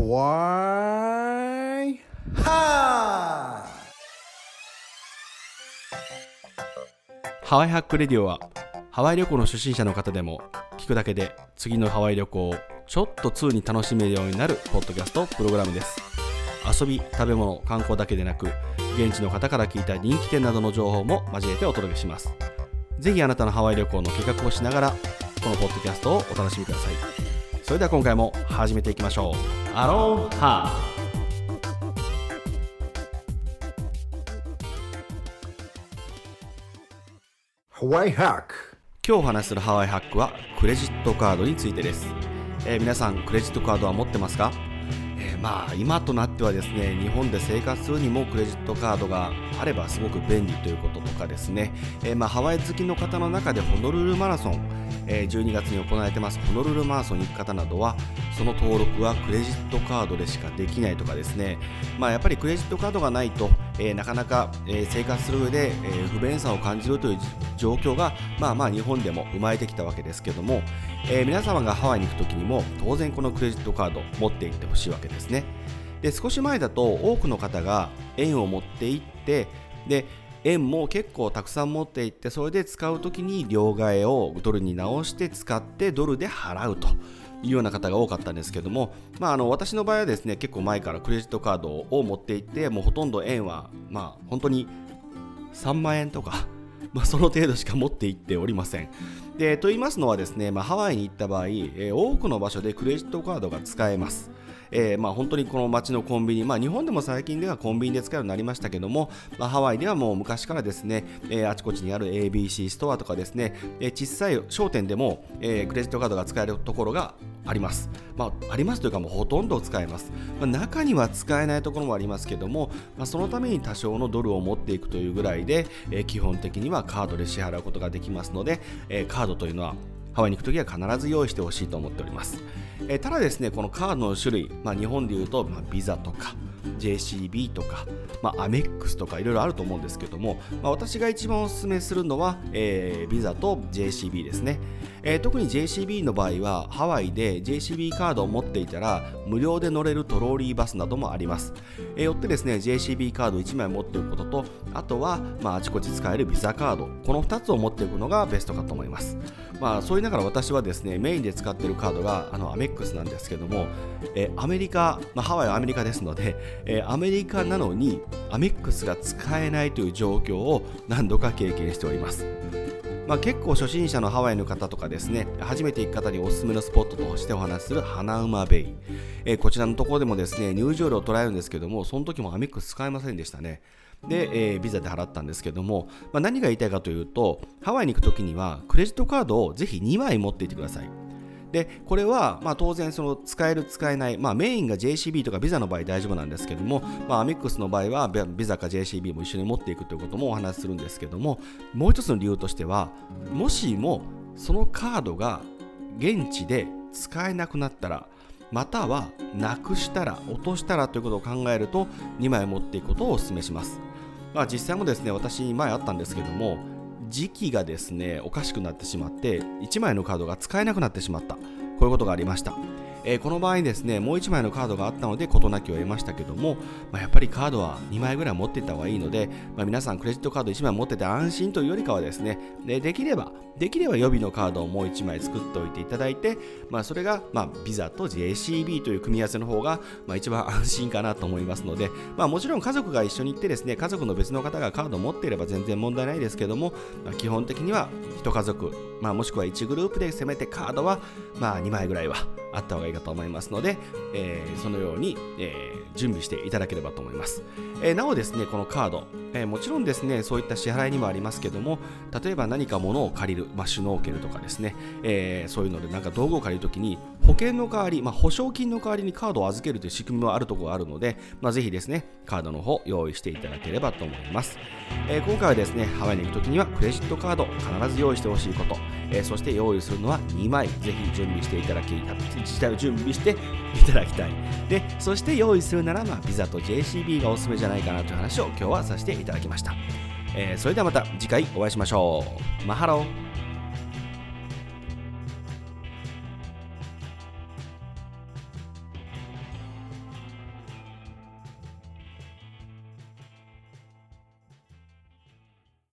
Hawaii Ha! ハワイハックレディオはハワイ旅行の初心者の方でも聞くだけで次のハワイ旅行をちょっと通に楽しめるようになるポッドキャストプログラムです。遊び食べ物観光だけでなく現地の方から聞いた人気店などの情報も交えてお届けします。ぜひあなたのハワイ旅行の計画をしながらこのポッドキャストをお楽しみください。それでは今回も始めていきましょう。アロンハハワイハック今日お話しするハワイハックはクレジットカードについてです、えー皆さんクレジットカードは持ってますか？えーまあ今となってはですね日本で生活するにもクレジットカードがあればすごく便利ということとかですね、えーまあハワイ好きの方の中でホノルルマラソン、えー12月に行われてます。ホノルルマラソンに行く方などはその登録はクレジットカードでしかできないとかですね。まあやっぱりクレジットカードがないと、えーなかなか、えー生活する上で、えー不便さを感じるという状況がまあまあ日本でも生まれてきたわけですけども、え皆様がハワイに行く時にも当然このクレジットカード持っていってほしいわけですね。で少し前だと多くの方が円を持って行ってで円も結構たくさん持っていってそれで使う時に両替をドルに直して使ってドルで払うと。いうような方が多かったんですけども、まあ、あの私の場合はですね結構前からクレジットカードを持っていってもうほとんど円はまあ本当に3万円とか、まあ、その程度しか持っていっておりません。でと言いますのはですね、まあ、ハワイに行った場合、えー多くの場所でクレジットカードが使えます。えーまあ、本当にこの街のコンビニ、まあ、日本でも最近ではコンビニで使うようになりましたけども、まあ、ハワイではもう昔からですね、えーあちこちにある ABC ストアとかですね、えー小さい商店でも、えークレジットカードが使えるところがあります。まあ、ありますというかもうほとんど使えます。まあ、中には使えないところもありますけども、まあ、そのために多少のドルを持っていくというぐらいで、えー基本的にはカードで支払うことができますので、えーカードというのはハワイに行くときは必ず用意してほしいと思っております。えーただですね、このカードの種類、まあ、日本でいうと、まあ、ビザとか JCB とか、まあ、アメックスとかいろいろあると思うんですけども、まあ、私が一番お勧めするのは、えービザと JCB ですね、えー特に JCB の場合はハワイで JCB カードを持っていたら無料で乗れるトローリーバスなどもあります、えーよってですね JCB カード1枚持っておくこととあとは、まあ、あちこち使えるビザカードこの2つを持っておくのがベストかと思います。まあそう言いながら私はですねメインで使っているカードがあのアメックスなんですけども、えーアメリカ、まあ、ハワイはアメリカですので、えーアメリカなのにアメックスが使えないという状況を何度か経験しております。まあ、結構初心者のハワイの方とかですね初めて行く方におすすめのスポットとしてお話する花馬ベイ、えーこちらのところでもですね入場料を捉えるんですけどもその時もアメックス使えませんでしたね。で、えービザで払ったんですけども、まあ、何が言いたいかというとハワイに行く時にはクレジットカードをぜひ2枚持っていてください。でこれは、まあ、当然その使える使えない、まあ、メインが JCB とかビザの場合大丈夫なんですけども、まあ、アメックスの場合はビビザか JCB も一緒に持っていくということもお話しするんですけどももう一つの理由としてはもしもそのカードが現地で使えなくなったらまたはなくしたら落としたらということを考えると2枚持っていくことをお勧めします、まあ、実際もですね私前あったんですけども時期がですねおかしくなってしまって1枚のカードが使えなくなってしまった。こういうことがありました、えーこの場合ですねもう1枚のカードがあったので事なきを得ましたけども、まあ、やっぱりカードは2枚ぐらい持っていった方がいいので、まあ、皆さんクレジットカード1枚持ってて安心というよりかはですねでできればできれば予備のカードをもう1枚作っておいていただいて、まあ、それが、まあ、ビザと JCB という組み合わせの方が、まあ、一番安心かなと思いますので、まあ、もちろん家族が一緒に行ってですね家族の別の方がカードを持っていれば全然問題ないですけども、まあ、基本的には1家族、まあ、もしくは1グループでせめてカードは、まあ、2枚ぐらいはあった方がいいかと思いますので、えーそのように、えー準備していただければと思います、えーなおですねこのカード、えーもちろんですねそういった支払いにもありますけども例えば何か物を借りる、まあ、シュノーケルとかですね、えーそういうのでなんか道具を借りるときに保険の代わり、まあ、保証金の代わりにカードを預けるという仕組みもあるところがあるので、まあ、ぜひですねカードの方用意していただければと思います、えー今回はですねハワイに行くときにはクレジットカード必ず用意してほしいこと、えーそして用意するのは2枚。ぜひ準備していただき自治体を準備して いただきたい。でそして用意するなら、まあ、ビザと JCB がおすすめじゃないかなという話を今日はさせていただきました、えーそれではまた次回お会いしましょう。マハロー。